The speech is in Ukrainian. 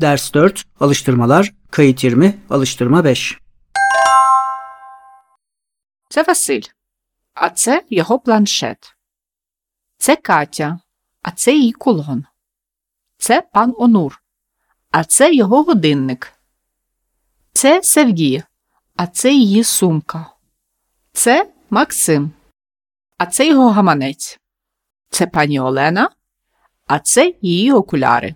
Ders 4, alıştırmalar, kayıt 20, alıştırma 5. Це Василь. А це його планшет. Це Катя, а це її кулон. Це пан Онур, а це його годинник. Це Севгі, а це її сумка. Це Максим, а це його гаманець. Це пані Олена, а це її окуляри.